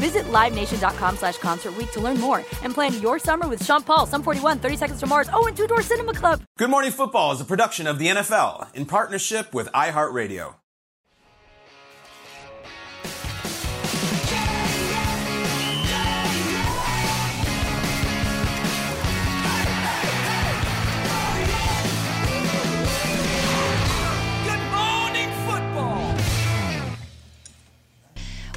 Visit LiveNation.com slash Concert to learn more and plan your summer with Sean Paul, Sum 41, 30 Seconds to Mars, oh, and Two Door Cinema Club. Good Morning Football is a production of the NFL in partnership with iHeartRadio.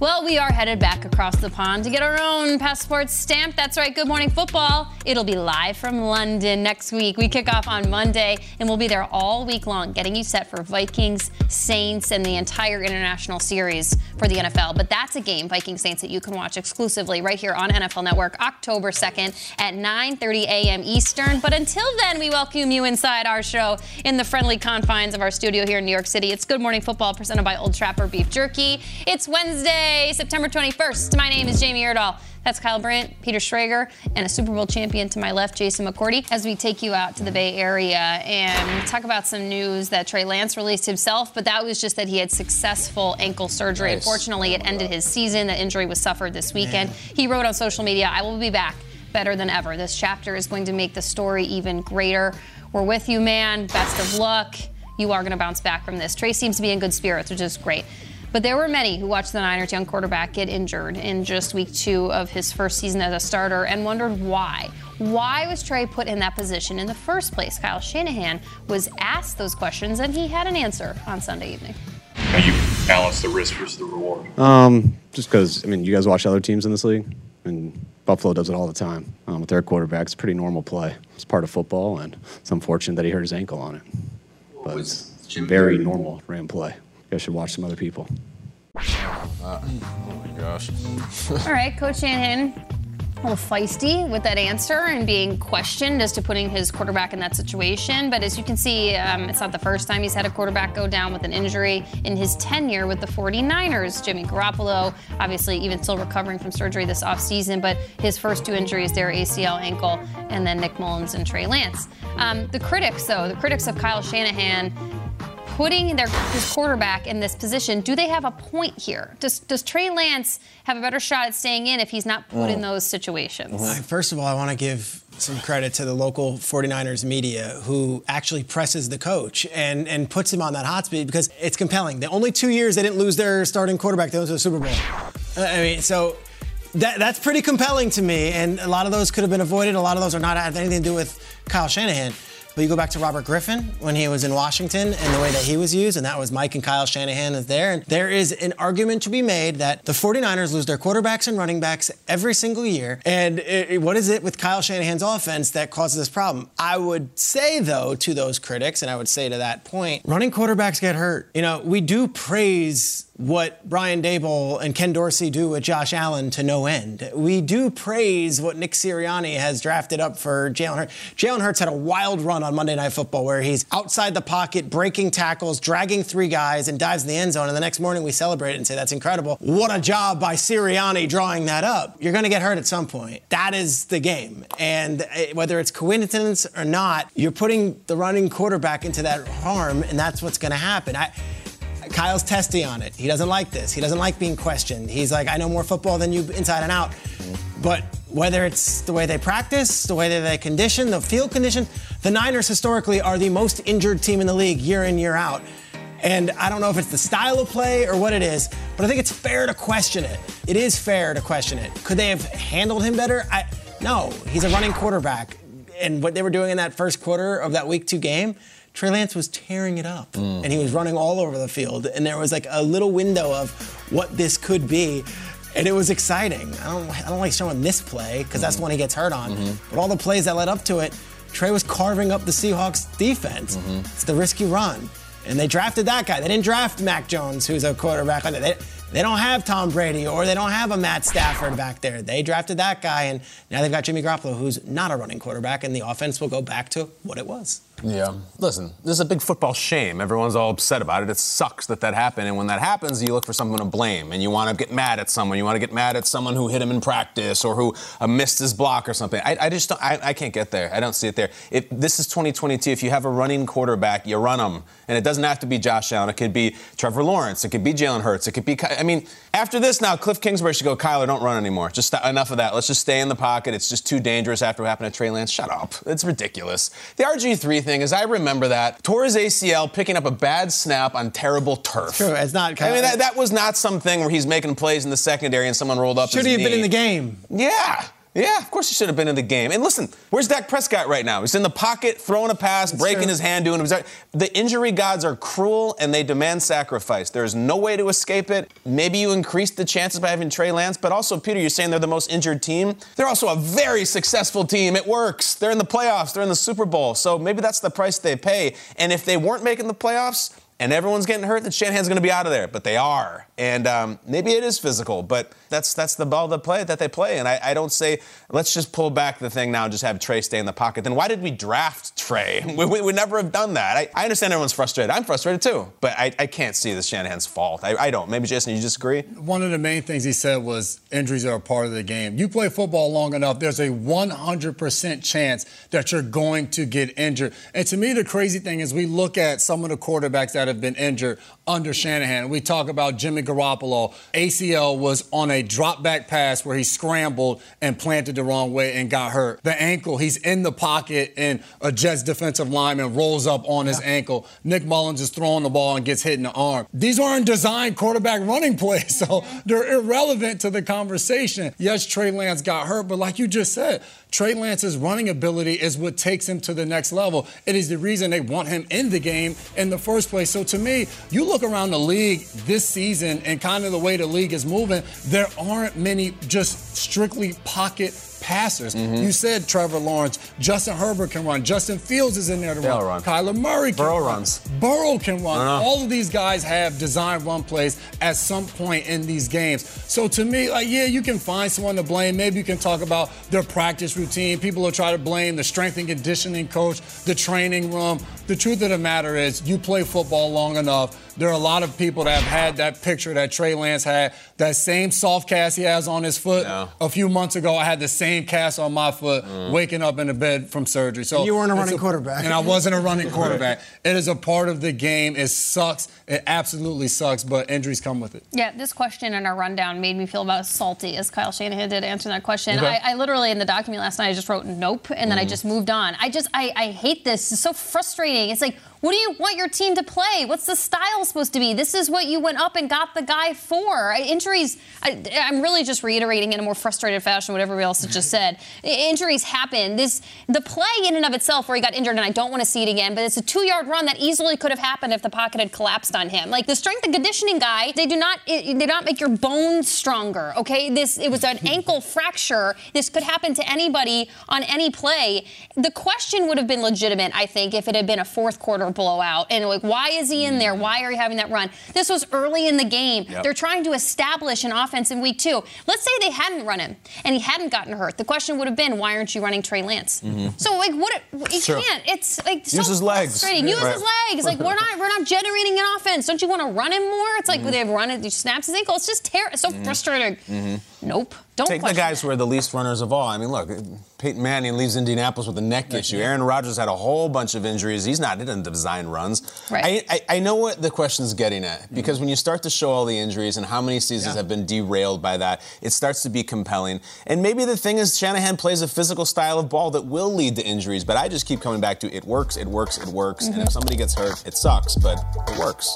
Well, we are headed back across the pond to get our own passport stamped. That's right, Good Morning Football. It'll be live from London next week. We kick off on Monday, and we'll be there all week long, getting you set for Vikings, Saints, and the entire international series for the NFL. But that's a game, Vikings Saints, that you can watch exclusively right here on NFL Network, October 2nd at 9:30 a.m. Eastern. But until then, we welcome you inside our show in the friendly confines of our studio here in New York City. It's Good Morning Football presented by Old Trapper Beef Jerky. It's Wednesday. September 21st. My name is Jamie Erdahl. That's Kyle Brandt, Peter Schrager, and a Super Bowl champion to my left, Jason McCourty, as we take you out to the Bay Area and talk about some news that Trey Lance released himself, but that was just that he had successful ankle surgery. Nice. Unfortunately, it ended his season. The injury was suffered this weekend. Man. He wrote on social media, I will be back better than ever. This chapter is going to make the story even greater. We're with you, man. Best of luck. You are going to bounce back from this. Trey seems to be in good spirits, which is great. But there were many who watched the Niners' young quarterback get injured in just week two of his first season as a starter and wondered why. Why was Trey put in that position in the first place? Kyle Shanahan was asked those questions and he had an answer on Sunday evening. How you balance the risk versus the reward? Um, just because I mean, you guys watch other teams in this league, and Buffalo does it all the time um, with their quarterbacks. Pretty normal play. It's part of football, and it's unfortunate that he hurt his ankle on it. But it's very normal ram play guys should watch some other people. Uh, oh my gosh. All right, Coach Shanahan, a little feisty with that answer and being questioned as to putting his quarterback in that situation. But as you can see, um, it's not the first time he's had a quarterback go down with an injury in his tenure with the 49ers. Jimmy Garoppolo, obviously, even still recovering from surgery this offseason, but his first two injuries there ACL, ankle, and then Nick Mullens and Trey Lance. Um, the critics, though, the critics of Kyle Shanahan putting their his quarterback in this position, do they have a point here? Does does Trey Lance have a better shot at staying in if he's not put mm. in those situations? Mm-hmm. First of all, I want to give some credit to the local 49ers media who actually presses the coach and, and puts him on that hot seat because it's compelling. The only two years they didn't lose their starting quarterback, they went to the Super Bowl. I mean, so that, that's pretty compelling to me, and a lot of those could have been avoided. A lot of those are not have anything to do with Kyle Shanahan. But you go back to Robert Griffin when he was in Washington and the way that he was used, and that was Mike and Kyle Shanahan is there. And there is an argument to be made that the 49ers lose their quarterbacks and running backs every single year. And it, what is it with Kyle Shanahan's offense that causes this problem? I would say, though, to those critics, and I would say to that point, running quarterbacks get hurt. You know, we do praise what Brian Daboll and Ken Dorsey do with Josh Allen to no end. We do praise what Nick Sirianni has drafted up for Jalen Hurts. Jalen Hurts had a wild run on Monday Night Football where he's outside the pocket, breaking tackles, dragging three guys, and dives in the end zone. And the next morning we celebrate it and say, that's incredible. What a job by Sirianni drawing that up. You're going to get hurt at some point. That is the game. And eh, whether it's coincidence or not, you're putting the running quarterback into that harm, and that's what's going to happen. I, Kyle's testy on it. He doesn't like this. He doesn't like being questioned. He's like, I know more football than you inside and out. But whether it's the way they practice, the way that they condition, the field condition, the Niners historically are the most injured team in the league year in, year out. And I don't know if it's the style of play or what it is, but I think it's fair to question it. It is fair to question it. Could they have handled him better? I, no, he's a running quarterback. And what they were doing in that first quarter of that week two game, Trey Lance was tearing it up and he was running all over the field. And there was like a little window of what this could be. And it was exciting. I don't, I don't like showing this play because that's the one he gets hurt on. But all the plays that led up to it, Trey was carving up the Seahawks defense. It's the risky run. And they drafted that guy. They didn't draft Mac Jones, who's a quarterback. They, they don't have Tom Brady or they don't have a Matt Stafford back there. They drafted that guy, and now they've got Jimmy Garoppolo, who's not a running quarterback, and the offense will go back to what it was. Yeah. Listen, this is a big football shame. Everyone's all upset about it. It sucks that that happened. And when that happens, you look for someone to blame and you want to get mad at someone. You want to get mad at someone who hit him in practice or who uh, missed his block or something. I, I just don't, I, I, can't get there. I don't see it there. If this is 2022, if you have a running quarterback, you run them. And it doesn't have to be Josh Allen. It could be Trevor Lawrence. It could be Jalen Hurts. It could be, I mean, after this now, Cliff Kingsbury should go, Kyler, don't run anymore. Just st- enough of that. Let's just stay in the pocket. It's just too dangerous after what happened to Trey Lance. Shut up. It's ridiculous. The RG3 thing is, I remember that. Tore his ACL picking up a bad snap on terrible turf. It's true. It's not. I mean, that, that was not something where he's making plays in the secondary and someone rolled up. Should he have been in the game? Yeah. Yeah, of course he should have been in the game. And listen, where's Dak Prescott right now? He's in the pocket, throwing a pass, That's breaking true. his hand, doing it. The injury gods are cruel and they demand sacrifice. There's no way to escape it. Maybe you increase the chances by having Trey Lance, but also, Peter, you're saying they're the most injured team. They're also a very successful team. It works. They're in the playoffs, they're in the Super Bowl. So maybe that's the price they pay. And if they weren't making the playoffs, and everyone's getting hurt, then Shanahan's going to be out of there. But they are, and um, maybe it is physical, but that's that's the ball that play that they play. And I, I, don't say let's just pull back the thing now and just have Trey stay in the pocket. Then why did we draft Trey? We, we would never have done that. I, I, understand everyone's frustrated. I'm frustrated too, but I, I can't see this Shanahan's fault. I, don't. Maybe Jason, you disagree? One of the main things he said was injuries are a part of the game. You play football long enough, there's a 100% chance that you're going to get injured. And to me, the crazy thing is we look at some of the quarterbacks that have been injured under Shanahan. We talk about Jimmy Garoppolo. ACL was on a drop back pass where he scrambled and planted the wrong way and got hurt. The ankle, he's in the pocket and a Jets defensive lineman rolls up on his ankle. Nick Mullens is throwing the ball and gets hit in the arm. These aren't designed quarterback running plays, so they're irrelevant to the conversation. Yes, Trey Lance got hurt, but like you just said, Trey Lance's running ability is what takes him to the next level. It is the reason they want him in the game in the first place. So to me, you look around the league this season and kind of the way the league is moving, there aren't many just strictly pocket passers. Mm-hmm. You said Trevor Lawrence, Justin Herbert can run, Justin Fields is in there to They'll run. run. Kyler Murray can run. Burrow run. runs. Burrow can run. All of these guys have design run plays at some point in these games. So to me, like, yeah, you can find someone to blame. Maybe you can talk about their practice routine. People will try to blame the strength and conditioning coach, the training room. The truth of the matter is, you play football long enough. There are a lot of people that have had that picture that Trey Lance had, that same soft cast he has on his foot. Yeah. A few months ago, I had the same cast on my foot, mm. waking up in the bed from surgery. So you weren't a running a, quarterback, and I wasn't a running quarterback. It is a part of the game. It sucks. It absolutely sucks, but injuries come with it. Yeah, this question in our rundown made me feel about as salty as Kyle Shanahan did answering that question. Okay. I, I, literally in the document last night I just wrote nope, and then mm. I just moved on. I just I, I hate this. It's so frustrating. It's like what do you want your team to play? What's the style supposed to be? This is what you went up and got the guy for. Injuries, I, am really just reiterating in a more frustrated fashion what everybody else has just said. Injuries happen. This The play in and of itself where he got injured, and I don't want to see it again, but it's a two yard run that easily could have happened if the pocket had collapsed on him. Like the strength and conditioning guy, they do not, they do not make your bones stronger, okay? This It was an ankle fracture. This could happen to anybody on any play. The question would have been legitimate, I think, if it had been a fourth quarter blowout. And like, why is he in there? Mm. Why are you having that run? This was early in the game. Yep. They're trying to establish an offense in week two. Let's say they hadn't run him and he hadn't gotten hurt. The question would have been, why aren't you running Trey Lance? Mm-hmm. So like, what? You Sure. can't. It's like so Use his legs. frustrating. Use Right. his legs. Like we're not we're not generating an offense. Don't you want to run him more? It's like mm-hmm. they've run it. He snaps his ankle. It's just terrible. So mm-hmm. frustrating. Nope. Don't Take the guys it. who are the least runners of all. I mean, look, Peyton Manning leaves Indianapolis with a neck issue. Aaron Rodgers had a whole bunch of injuries. He's not, he didn't design runs. Right. I, I, I know what the question's getting at because when you start to show all the injuries and how many seasons have been derailed by that, it starts to be compelling. And maybe the thing is, Shanahan plays a physical style of ball that will lead to injuries, but I just keep coming back to it works, it works, it works. And if somebody gets hurt, it sucks, but it works.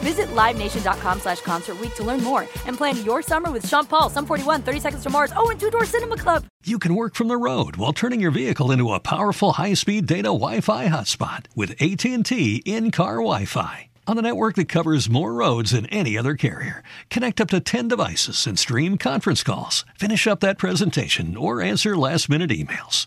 Visit LiveNation.com slash Concert to learn more and plan your summer with Sean Paul, Sum 41, 30 Seconds to Mars, oh, and Two Door Cinema Club. You can work from the road while turning your vehicle into a powerful high-speed data Wi-Fi hotspot with AT&T in-car Wi-Fi. On a network that covers more roads than any other carrier, connect up to 10 devices and stream conference calls. Finish up that presentation or answer last-minute emails.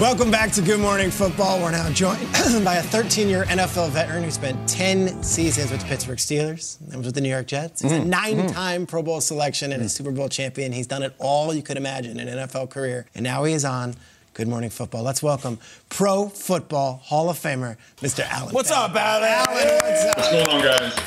Welcome back to Good Morning Football. We're now joined by a 13 year NFL veteran who spent 10 seasons with the Pittsburgh Steelers and was with the New York Jets. He's a mm, mm. nine time Pro Bowl selection and a mm. Super Bowl champion. He's done it all you could imagine in an NFL career. And now he is on Good Morning Football. Let's welcome Pro Football Hall of Famer, Mr. Allen. What's Bell. up, Alan? Alan, what's up? What's going on, guys?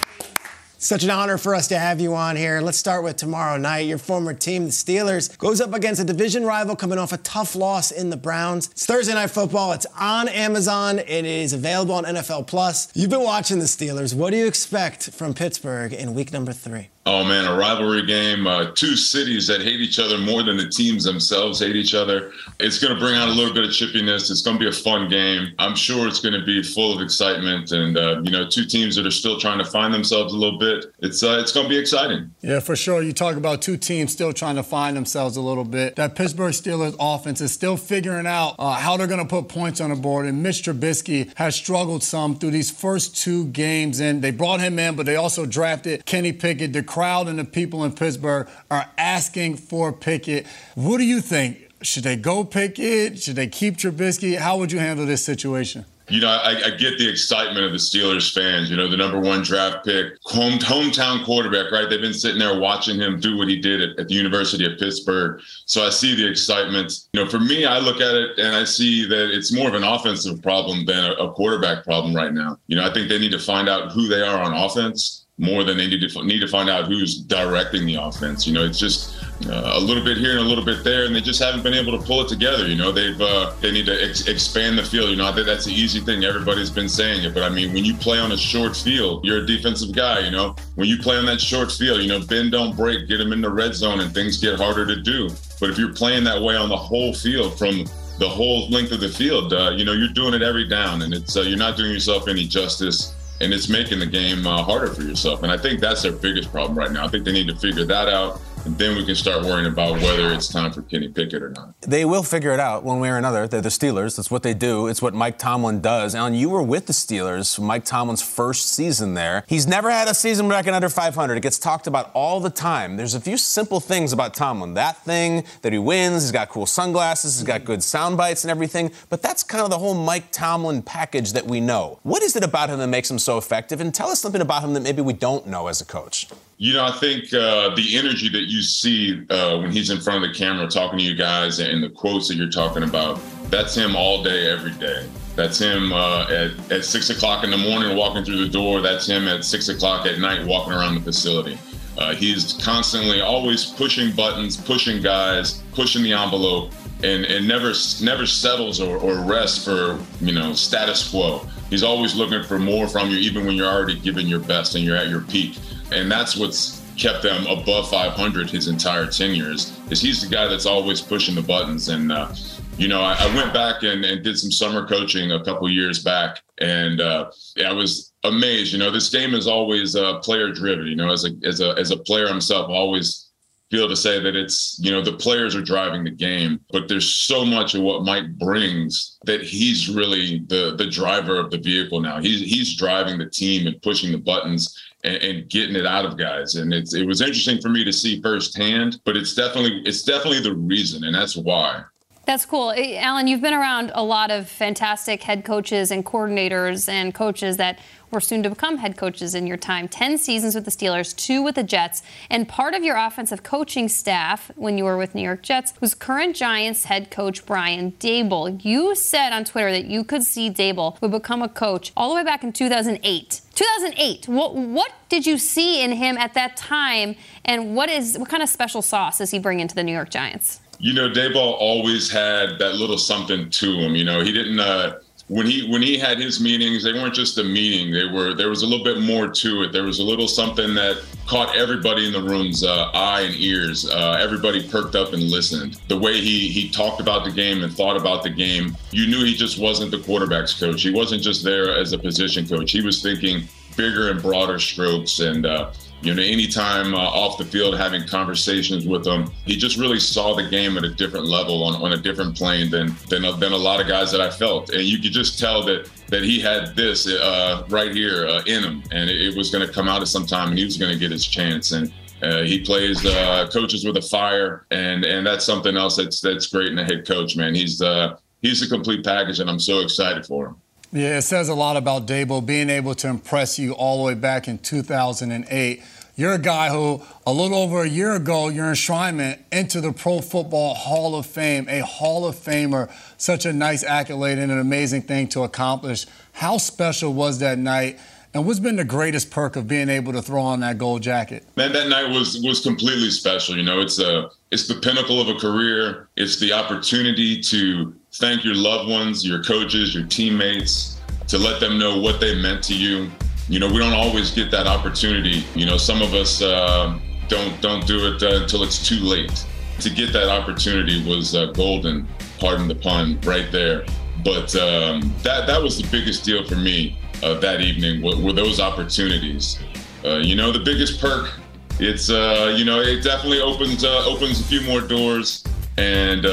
Such an honor for us to have you on here. Let's start with tomorrow night. Your former team, the Steelers, goes up against a division rival coming off a tough loss in the Browns. It's Thursday Night Football. It's on Amazon. It is available on NFL Plus. You've been watching the Steelers. What do you expect from Pittsburgh in week number three? Oh man, a rivalry game. Uh, two cities that hate each other more than the teams themselves hate each other. It's going to bring out a little bit of chippiness. It's going to be a fun game. I'm sure it's going to be full of excitement, and uh, you know, two teams that are still trying to find themselves a little bit. It's uh, it's going to be exciting. Yeah, for sure. You talk about two teams still trying to find themselves a little bit. That Pittsburgh Steelers offense is still figuring out uh, how they're going to put points on the board. And Mitch Trubisky has struggled some through these first two games. And they brought him in, but they also drafted Kenny Pickett. Crowd and the people in Pittsburgh are asking for Pickett. What do you think? Should they go Pickett? Should they keep Trubisky? How would you handle this situation? You know, I, I get the excitement of the Steelers fans. You know, the number one draft pick, home, hometown quarterback, right? They've been sitting there watching him do what he did at, at the University of Pittsburgh. So I see the excitement. You know, for me, I look at it and I see that it's more of an offensive problem than a, a quarterback problem right now. You know, I think they need to find out who they are on offense more than they need to need to find out who's directing the offense. You know, it's just uh, a little bit here and a little bit there, and they just haven't been able to pull it together. You know, they've uh, they need to ex- expand the field. You know, I think that's the easy thing. Everybody's been saying it, but I mean, when you play on a short field, you're a defensive guy. You know, when you play on that short field, you know, bend don't break, get them in the red zone, and things get harder to do. But if you're playing that way on the whole field from the whole length of the field, uh, you know, you're doing it every down, and it's uh, you're not doing yourself any justice and it's making the game uh, harder for yourself. And I think that's their biggest problem right now. I think they need to figure that out. And then we can start worrying about whether it's time for Kenny Pickett or not. They will figure it out one way or another. They're the Steelers. That's what they do. It's what Mike Tomlin does. Alan, you were with the Steelers, Mike Tomlin's first season there. He's never had a season record under 500. It gets talked about all the time. There's a few simple things about Tomlin. That thing that he wins, he's got cool sunglasses, he's got good sound bites and everything. But that's kind of the whole Mike Tomlin package that we know. What is it about him that makes him so effective? And tell us something about him that maybe we don't know as a coach. You know, I think uh, the energy that you see uh, when he's in front of the camera talking to you guys and the quotes that you're talking about, that's him all day, every day. That's him uh, at, at six o'clock in the morning walking through the door. That's him at six o'clock at night walking around the facility. Uh, he's constantly always pushing buttons, pushing guys, pushing the envelope, and, and never never settles or, or rests for you know status quo. He's always looking for more from you, even when you're already giving your best and you're at your peak. And that's what's kept them above 500 his entire tenure. Is, is he's the guy that's always pushing the buttons. And uh, you know, I, I, went back and, and, did some summer coaching a couple years back, and uh, yeah, I was amazed. You know, this game is always uh, player driven. You know, as a as a as a player himself, always feel to say that it's you know the players are driving the game but there's so much of what mike brings that he's really the the driver of the vehicle now. He's he's driving the team and pushing the buttons and, and, getting it out of guys. And it's it was interesting for me to see firsthand but it's definitely it's definitely the reason and that's why that's cool. Eh, Alan, you've been around a lot of fantastic head coaches and coordinators and coaches that were soon to become head coaches in your time. 10 seasons with the Steelers, two with the Jets, and part of your offensive coaching staff when you were with New York Jets was current Giants head coach Brian Daboll. You said on Twitter that you could see Daboll would become a coach all the way back in 2008. 2008. What, what did you see in him at that time, and what is what kind of special sauce does he bring into the New York Giants? You know, Daboll always had that little something to him. You know, he didn't. Uh, when he when he had his meetings, they weren't just a meeting. They were there was a little bit more to it. There was a little something that caught everybody in the room's uh, eye and ears. Uh, everybody perked up and listened. The way he he talked about the game and thought about the game, you knew he just wasn't the quarterbacks coach. He wasn't just there as a position coach. He was thinking bigger and broader strokes and. Uh, you know, anytime uh, off the field, having conversations with him, he just really saw the game at a different level, on, on a different plane than than a, than a lot of guys that I felt. And you could just tell that that he had this uh, right here uh, in him, and it, it was going to come out at some time, and he was going to get his chance. And uh, he plays uh, coaches with a fire, and and that's something else that's that's great in a head coach, man. He's uh, he's a complete package, and I'm so excited for him. Yeah, it says a lot about Daboll being able to impress you all the way back in 2008. You're a guy who, a little over a year ago, your enshrinement into the Pro Football Hall of Fame, a Hall of Famer, such a nice accolade and an amazing thing to accomplish. How special was that night? And what's been the greatest perk of being able to throw on that gold jacket? Man, that night was was completely special. You know, it's a it's the pinnacle of a career. It's the opportunity to thank your loved ones, your coaches, your teammates, to let them know what they meant to you. You know, we don't always get that opportunity. You know, some of us uh, don't don't do it uh, until it's too late. To get that opportunity was uh, golden. Pardon the pun, right there. But um, that that was the biggest deal for me uh, that evening. Were, were those opportunities? Uh, you know, the biggest perk. It's uh, you know, it definitely opens opens a few more doors and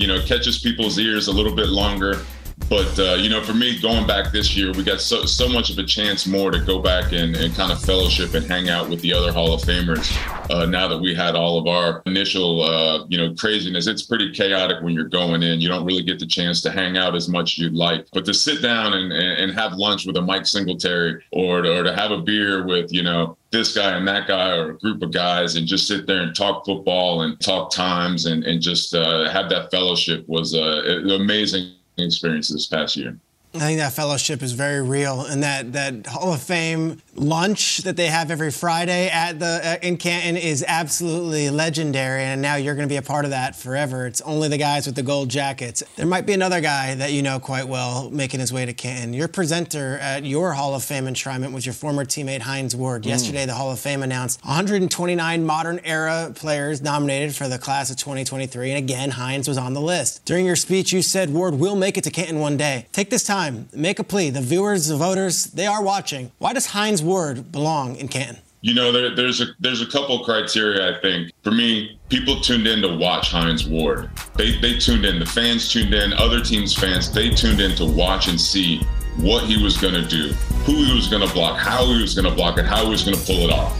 you know catches people's ears a little bit longer. But uh, you know, for me, going back this year, we got so so much of a chance more to go back and, and kind of fellowship and hang out with the other Hall of Famers. Uh, now that we had all of our initial, uh, you know, craziness, it's pretty chaotic when you're going in. You don't really get the chance to hang out as much as you'd like. But to sit down and, and have lunch with a Mike Singletary, or to, or to have a beer with, you know, this guy and that guy or a group of guys and just sit there and talk football and talk times and, and just uh, have that fellowship was uh, amazing experience this past year. I think that fellowship is very real, and that that Hall of Fame lunch that they have every Friday at the uh, in Canton is absolutely legendary. And now you're going to be a part of that forever. It's only the guys with the gold jackets. There might be another guy that you know quite well making his way to Canton. Your presenter at your Hall of Fame enshrinement was your former teammate Hines Ward. Mm. Yesterday, the Hall of Fame announced 129 modern era players nominated for the class of 2023, and again, Hines was on the list. During your speech, you said Ward will make it to Canton one day. Take this time, make a plea. The viewers, the voters, they are watching. Why does Hines Ward belong in Canton? You know, there, there's a there's a couple criteria I think. For me, people tuned in to watch Hines Ward. They they tuned in. The fans tuned in. Other teams' fans they tuned in to watch and see what he was going to do, who he was going to block, how he was going to block it, how he was going to pull it off.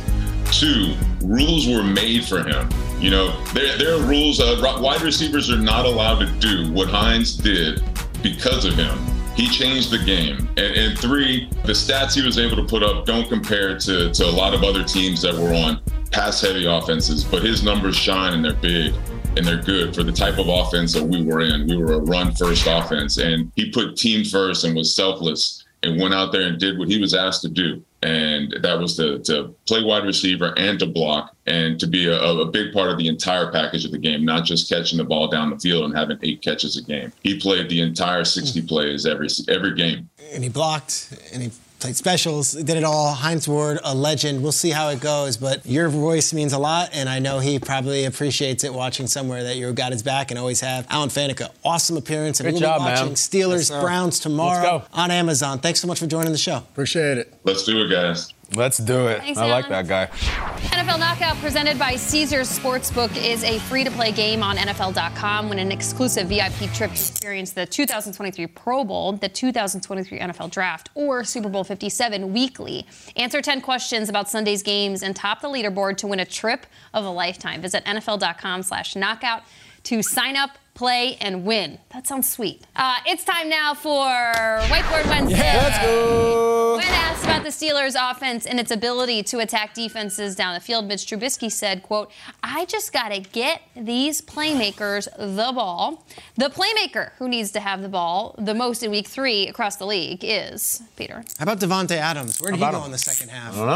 Two, rules were made for him. You know, there, there are rules. Uh, wide receivers are not allowed to do what Hines did because of him. He changed the game. And, and three, the stats he was able to put up don't compare to, to a lot of other teams that were on pass heavy offenses, but his numbers shine and they're big and they're good for the type of offense that we were in. We were a run first offense, and he put team first and was selfless and went out there and did what he was asked to do. And that was to, to play wide receiver and to block and to be a, a big part of the entire package of the game, not just catching the ball down the field and having eight catches a game. He played the entire 60 hmm. plays every every game. And he blocked and he played specials, did it all. Hines Ward, a legend. We'll see how it goes, but your voice means a lot, and I know he probably appreciates it watching somewhere that you've got his back and always have. Alan Faneca, awesome appearance, and Good we'll job, be watching man. Steelers Yes. Browns tomorrow on Amazon. Thanks so much for joining the show. Appreciate it. Let's do it, guys. Let's do it. Thanks, I like that guy. NFL Knockout presented by Caesars Sportsbook is a free to play game on NFL.com. Win an exclusive VIP trip to experience the 2023 Pro Bowl, the 2023 NFL Draft, or Super Bowl 57 weekly. Answer 10 questions about Sunday's games and top the leaderboard to win a trip of a lifetime. Visit NFL.com slash knockout to sign up. Play and win. That sounds sweet. Uh, it's time now for Whiteboard Wednesday. Let's go. When asked about the Steelers' offense and its ability to attack defenses down the field, Mitch Trubisky said, quote, I just got to get these playmakers the ball. The playmaker who needs to have the ball the most in week three across the league is Peter. How about Davante Adams? Where did he go about in the second half? I don't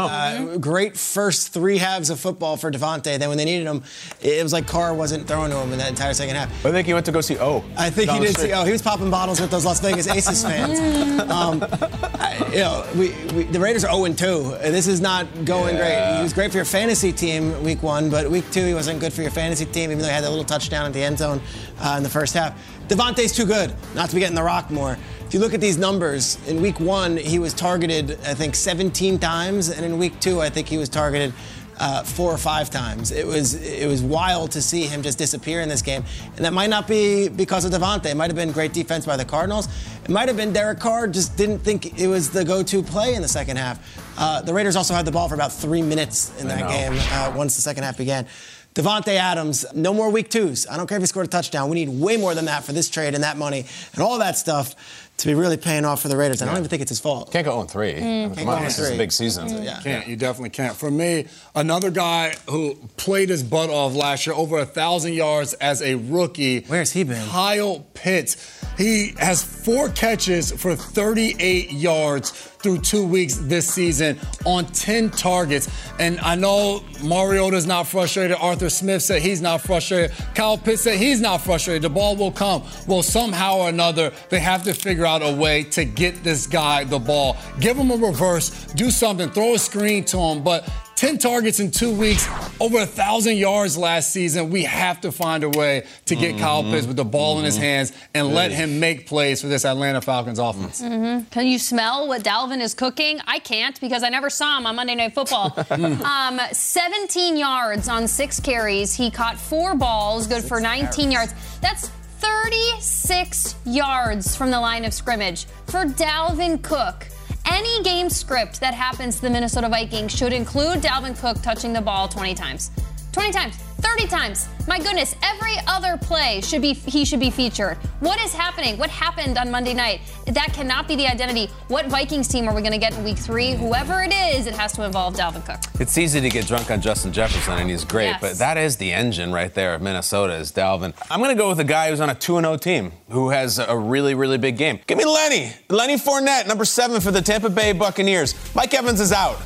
know. Uh, great first three halves of football for Davante. Then when they needed him, it was like Carr wasn't throwing to him in that entire second half. I think he went to go see O. I think he did see. Oh, he was popping bottles with those Las Vegas Aces fans. um, I- you know, we, we, the Raiders are 0 2. This is not going great. He was great for your fantasy team week one, but week two he wasn't good for your fantasy team, even though he had that little touchdown at the end zone uh, in the first half. Davante's too good not to be getting the rock more. If you look at these numbers, in week one he was targeted, I think, 17 times, and in week two I think he was targeted uh, four or five times. It was it was wild to see him just disappear in this game, and that might not be because of Davante. It might have been great defense by the Cardinals. It might have been Derek Carr just didn't think it was the go-to play in the second half. Uh, the Raiders also had the ball for about three minutes in that game uh, once the second half began. Davante Adams, no more week twos. I don't care if he scored a touchdown. We need way more than that for this trade and that money and all that stuff to be really paying off for the Raiders. I don't even think it's his fault. Can't go on three. Mm. I mean, Can't come go on, on this is a big season. Mm. Yeah. Can't. You definitely can't. For me, another guy who played his butt off last year, over a thousand yards as a rookie. Where's he been? Kyle Pitts. He has four catches for 38 yards through two weeks this season on 10 targets. And I know Mariota's not frustrated. Arthur Smith said he's not frustrated. Kyle Pitts said he's not frustrated. The ball will come. Well, somehow or another, they have to figure out a way to get this guy the ball. Give him a reverse, do something, throw a screen to him. But 10 targets in two weeks, over a thousand yards last season. We have to find a way to get mm-hmm. Kyle Pitts with the ball in his mm-hmm. hands and let him make plays for this Atlanta Falcons offense. Mm-hmm. Can you smell what Dalvin is cooking? I can't because I never saw him on Monday Night Football. um, 17 yards on six carries. He caught four balls, good for 19 yards. That's 36 yards from the line of scrimmage for Dalvin Cook. Any game script that happens to the Minnesota Vikings should include Dalvin Cook touching the ball 20 times. 20 times, 30 times. My goodness, every other play should be he should be featured. What is happening? What happened on Monday night? That cannot be the identity. What Vikings team are we going to get in week 3? Whoever it is, it has to involve Dalvin Cook. It's easy to get drunk on Justin Jefferson, and he's great, Yes. but that is the engine right there of Minnesota is Dalvin. I'm going to go with a guy who's on a 2 0 team who has a really, really big game. Give me Lenny. Lenny Fournette, number seven for the Tampa Bay Buccaneers. Mike Evans is out.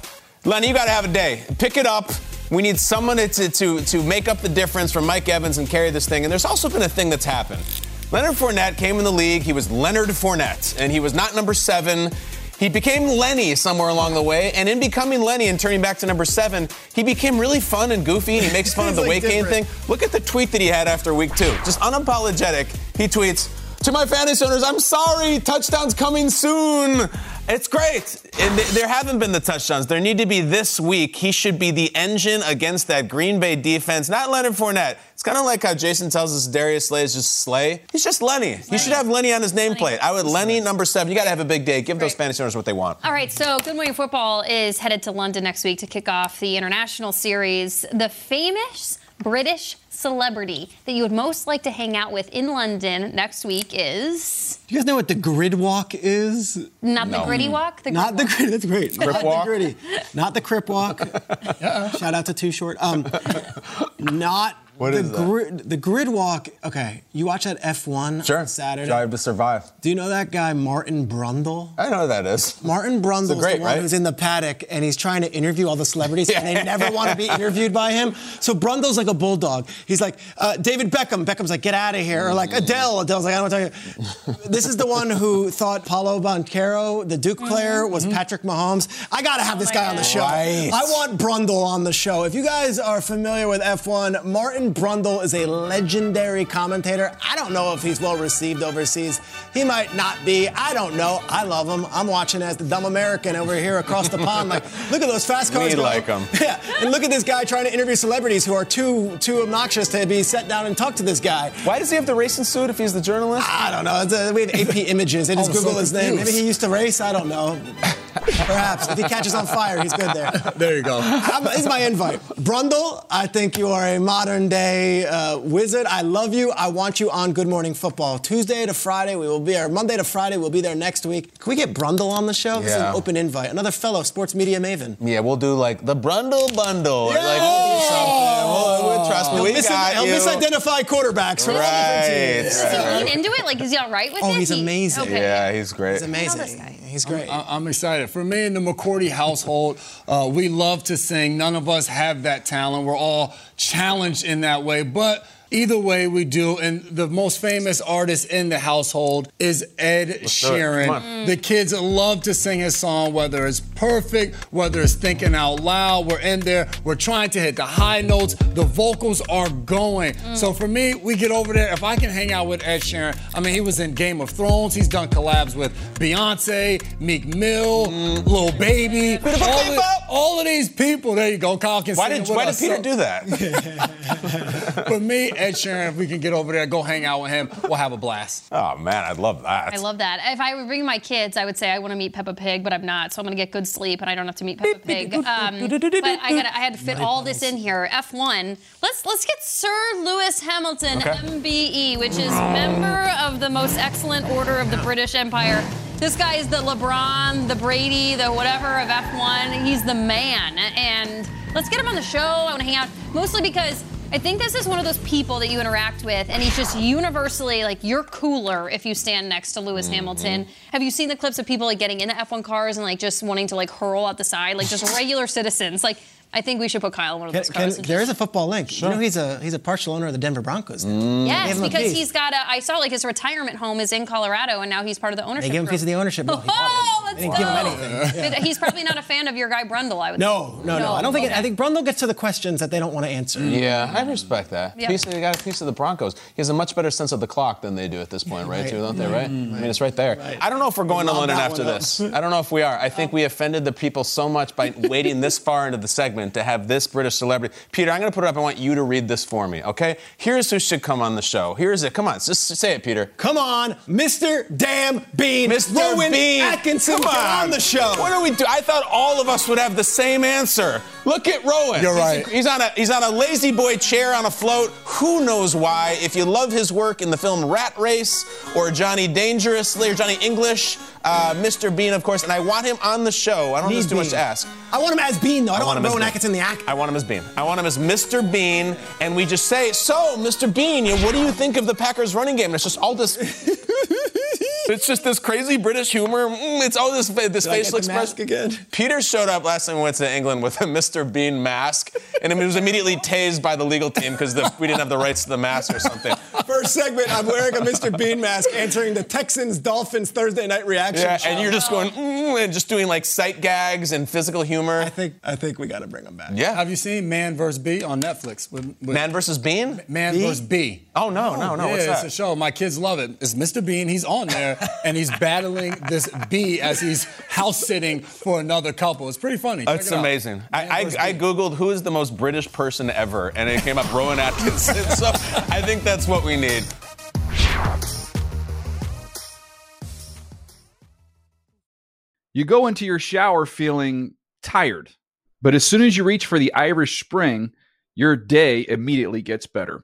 Lenny, you got to have a day. Pick it up. We need someone to, to, to, make up the difference from Mike Evans and carry this thing. And there's also been a thing that's happened. Leonard Fournette came in the league. He was Leonard Fournette, and he was not number seven. He became Lenny somewhere along the way, and in becoming Lenny and turning back to number seven, he became really fun and goofy, and he makes fun of the He's, weight like, gain thing. Look at the tweet that he had after week two. Just unapologetic. He tweets, To my fantasy owners, I'm sorry, touchdowns coming soon. It's great. There haven't been the touchdowns. There need to be this week. He should be the engine against that Green Bay defense, not Leonard Fournette. It's kind of like how Jason tells us Darius Slay is just Slay. He's just Lenny. He should have Lenny on his nameplate. I would Lenny number seven. You got to have a big day. Give those fantasy owners what they want. All right, so Good Morning Football is headed to London next week to kick off the international series. The famous British celebrity that you would most like to hang out with in London next week is Do you guys know what the grid walk is? not the gritty walk. The Not the grid grid. That's great. Crip not walk? the gritty. Not the crip walk. Shout out to Too Short. Um, not What the is that? grid. The grid walk. Okay, you watch that F1 Sure. on Saturday. Drive to survive. Do you know that guy Martin Brundle? I know who that is. Martin Brundle great, is the one right? who's in the paddock and he's trying to interview all the celebrities and they never want to be interviewed by him. So Brundle's like a bulldog. He's like, uh, David Beckham. Beckham's like, get out of here. Or like Adele. Adele's like, I don't want to talk to you. This is the one who thought Paolo Banchero, the Duke player, was Patrick Mahomes. I got to have this guy on the show. Right. I want Brundle on the show. If you guys are familiar with F1, Martin Brundle is a legendary commentator. I don't know if he's well received overseas. He might not be. I don't know. I love him. I'm watching as the dumb American over here across the pond. Like, look at those fast cars. We go. like 'em. Yeah, and look at this guy trying to interview celebrities who are too too obnoxious to be set down and talk to this guy. Why does he have the racing suit if he's the journalist? I don't know. It's a- we have AP images. They just I'm so Google his name. Maybe he used to race. I don't know. Perhaps if he catches on fire, he's good there. There you go. I'm- This is my invite. Brundle, I think you are a modern day uh, wizard. I love you. I want you on Good Morning Football. Tuesday to Friday, we will be there. Monday to Friday, we'll be there next week. Can we get Brundle on the show? This is an open invite. Another fellow sports media maven. Yeah, we'll do like the Brundle Bundle. Yeah. Like, we'll do something. We'll, we'll trust me. He'll, We mis- got he'll you. misidentify quarterbacks for all different Right. Does he lean into it? Like, is he all right with Oh, it? he's amazing. Okay. Yeah, he's great. He's amazing. He's great. I- I'm excited. For me in the McCourty household, uh, we love to sing. None of us have that talent. We're all challenged in that way, but. Either way, we do. And the most famous artist in the household is Ed do it. Sheeran. The kids love to sing his song, whether it's perfect, whether it's thinking out loud. We're in there. We're trying to hit the high notes. The vocals are going. Mm. So for me, we get over there. If I can hang out with Ed Sheeran, I mean, he was in Game of Thrones. He's done collabs with Beyonce, Meek Mill, mm-hmm. Lil Baby. All, of- all of these people. There you go. Kyle can Why did with Why did. Peter So- do that? For me, Ed Sheeran, if we can get over there, go hang out with him, we'll have a blast. oh man, I'd love that. I love that. If I were bringing my kids, I would say I want to meet Peppa Pig, but I'm not, so I'm going to get good sleep and I don't have to meet Peppa Pig. Um, but I got I had to fit all this in here. F1. Let's let's get Sir Lewis Hamilton, Okay. MBE, which is member of the most excellent order of the British Empire. This guy is the LeBron, the Brady, the whatever of F1. He's the man, and let's get him on the show. I want to hang out mostly because. I think this is one of those people that you interact with, and he's just universally like you're cooler if you stand next to Lewis mm-hmm. Hamilton. Have you seen the clips of people like getting into F1 cars and like just wanting to like hurl out the side, like just regular citizens? Like, I think we should put Kyle in one of those can- cars. and there is just- a football link. You know he's a he's a partial owner of the Denver Broncos. Mm. Yes, Give him a because he's got a. I saw like his retirement home is in Colorado, and now he's part of the ownership. They give him a piece of the ownership. No, Oh, let's go. give him anything. But He's probably not a fan of your guy Brundle. I would. No, think. no, no. I don't think. It. I think Brundle gets to the questions that they don't want to answer. Yeah, I respect that. Yeah. Piece of, he got a piece of the Broncos. He has a much better sense of the clock than they do at this point, right? Right. Too, don't they? Right? I mean, it's right there. I don't know if we're going to London after this. I don't know if we are. I think we offended the people so much by waiting this far into the segment to have this British celebrity. Peter, I'm going to put it up. I want you to read this for me, okay? Here's who should come on the show. Here's it. Come on, just say it, Peter. Come on, Mr. Damn Bean. Mr. Rowan Bean. Atkinson, Come on. on the show. What are we doing? I thought all of us would have the same answer. Look at Rowan. You're He's- right. He's, on a he's on a lazy boy chair on a float. Who knows why? If you love his work in the film Rat Race or Johnny Dangerously or Johnny English, uh, Mr. Bean, of course, and I want him on the show. I don't Need too much to ask. I want him as Bean, though. I don't want, him as Rowan Bean. Atkinson, the actor. I want him as Bean. I want him as Mr. Bean, and we just say, "So, Mr. Bean, you know, what do you think of the Packers' running game?" And it's just all this. it's just this crazy British humor. Mm, it's all this this I facial get the mask expression. again? Peter showed up last time we went to England with a Mr. Bean mask, and he was immediately tased by the legal team because we didn't have the rights to the mask or something. First segment, I'm wearing a Mr. Bean mask answering the Texans Dolphins Thursday night reaction. Yeah, show. and you're just going mm, and just doing like sight gags and physical humor. I think I think we got to bring him back. Yeah. Have you seen Man vs. Bee on Netflix? With, with Man versus Bean? Man Bee? vs. Bee. Oh no, no, no. yeah, What's it's a show. My kids love it. It's Mr. Bean. He's on there. There, and he's battling this bee as he's house sitting for another couple. It's pretty funny. Check That's it amazing. I, Man I, versus I googled who is the most British person ever, and it came up Rowan Atkinson. so I think that's what we need. You go into your shower feeling tired, but as soon as you reach for the Irish Spring, your day immediately gets better.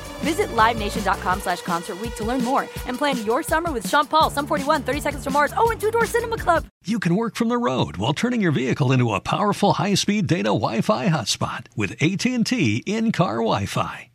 Visit LiveNation.com slash Concert to learn more and plan your summer with Sean Paul, Sum 41, 30 Seconds to Mars, oh, and Two Door Cinema Club. You can work from the road while turning your vehicle into a powerful high-speed data Wi-Fi hotspot with AT&T in-car Wi-Fi.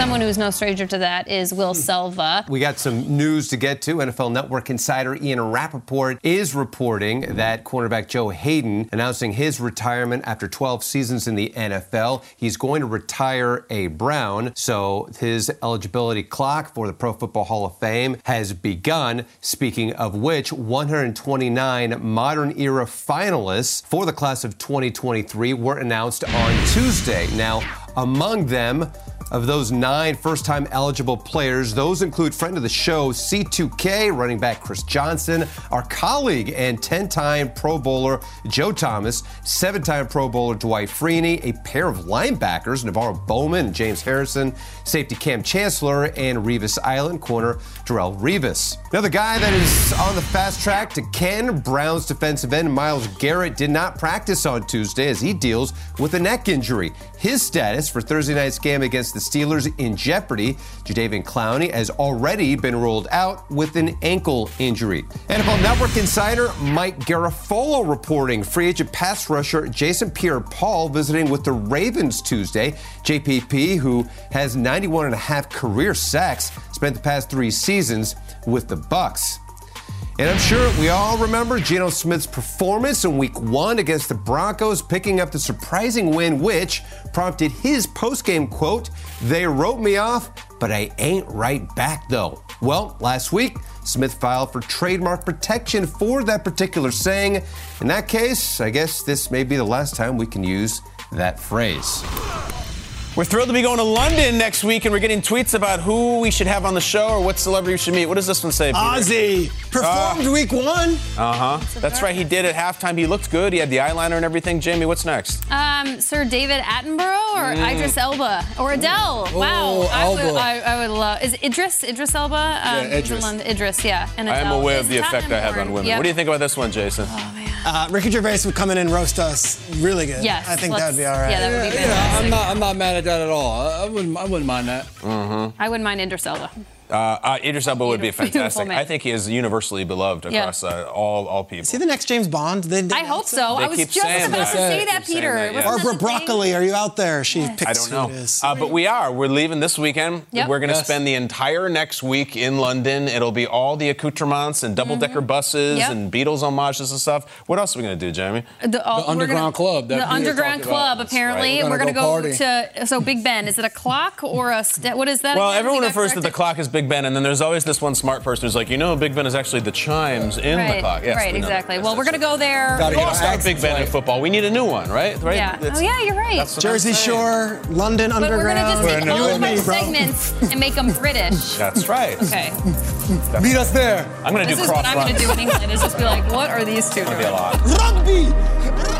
Someone who's no stranger to that is Will hmm. Selva. We got some news to get to. NFL Network insider Ian Rapoport is reporting that cornerback Joe Haden announcing his retirement after 12 seasons in the NFL. He's going to retire a Brown, so his eligibility clock for the Pro Football Hall of Fame has begun. Speaking of which, 129 modern era finalists for the class of 2023 were announced on Tuesday. Now, among them, of those nine first time eligible players, those include friend of the show, C2K, running back Chris Johnson, our colleague and 10 time Pro Bowler Joe Thomas, seven time Pro Bowler Dwight Freeney, a pair of linebackers, NaVorro Bowman and James Harrison, safety Kam Chancellor, and Revis Island corner Darrelle Revis. Now, the guy that is on the fast track to Ken Brown's defensive end, Myles Garrett, did not practice on Tuesday as he deals with a neck injury. His status for Thursday night's game against the Steelers in jeopardy. Jadeveon Clowney has already been ruled out with an ankle injury. NFL Network insider Mike Garafolo reporting free agent pass rusher Jason Pierre-Paul visiting with the Ravens Tuesday. JPP, who has 91 and a half career sacks, spent the past three seasons with the Bucs. And I'm sure we all remember Geno Smith's performance in week one against the Broncos, picking up the surprising win, which prompted his postgame quote They wrote me off, but I ain't write back though. Well, last week, Smith filed for trademark protection for that particular saying. In that case, I guess this may be the last time we can use that phrase. We're thrilled to be going to London next week, and we're getting tweets about who we should have on the show or what celebrity we should meet. What does this one say? Peter? Ozzy performed week one. Uh huh. That's right. He did at halftime. He looked good. He had the eyeliner and everything. Jamie, what's next? Um, Sir David Attenborough or Mm. Idris Elba or Adele. wow, Oh, I would, I, I would love. Is Idris Idris Elba? Um, Yeah, he's in Idris. London. Idris, yeah. And I am aware Is of the effect I have on women. Yep. What do you think about this one, Jason? Oh man. Uh, Ricky Gervais would come in and roast us really good. Yes, I think that'd be all right. yeah, that would be Yeah, I'm not. I'm not mad at that at all. I, I wouldn't. I wouldn't mind that. Mm-hmm. I wouldn't mind Idris Elba. Uh, uh, Idris Elba would be fantastic. I think he is universally beloved Yeah. across uh, all all people. Is he the next James Bond? They, I hope so. They I was just saying about that. to say that, Keep Peter. that, yeah. Barbara that? Broccoli, are you out there? She picks I don't who know. it is. Uh, but we are. We're leaving this weekend. Yep. We're going to Yes. spend the entire next week in London. It'll be all the accoutrements and double decker buses Mm-hmm. Yep. and Beatles homages and stuff. What else are we going to do, Jeremy? The, uh, we're Underground gonna- Club that The Peter underground talked about. club. Apparently, right. We're we're gonna gonna go go, to. So Big Ben. Is it a clock or a? St- what is that? Well, everyone refers to the clock as Big Big Ben, and then there's always this one smart person who's like, you know, Big Ben is actually the chimes in right, the clock. Yes, right, we exactly. Well, we're gonna go there. We all start Big Ben in football. We need a new one, right? Right? Yeah. It's- Oh yeah, you're right. That's what I'm Jersey. Shore, London But we're gonna just take all of our segments and make them British. That's right. Okay. Meet us there. I'm gonna do cross This do is cross what I'm gonna do in England. Is just be like, what are these two doing? A lot. Rugby.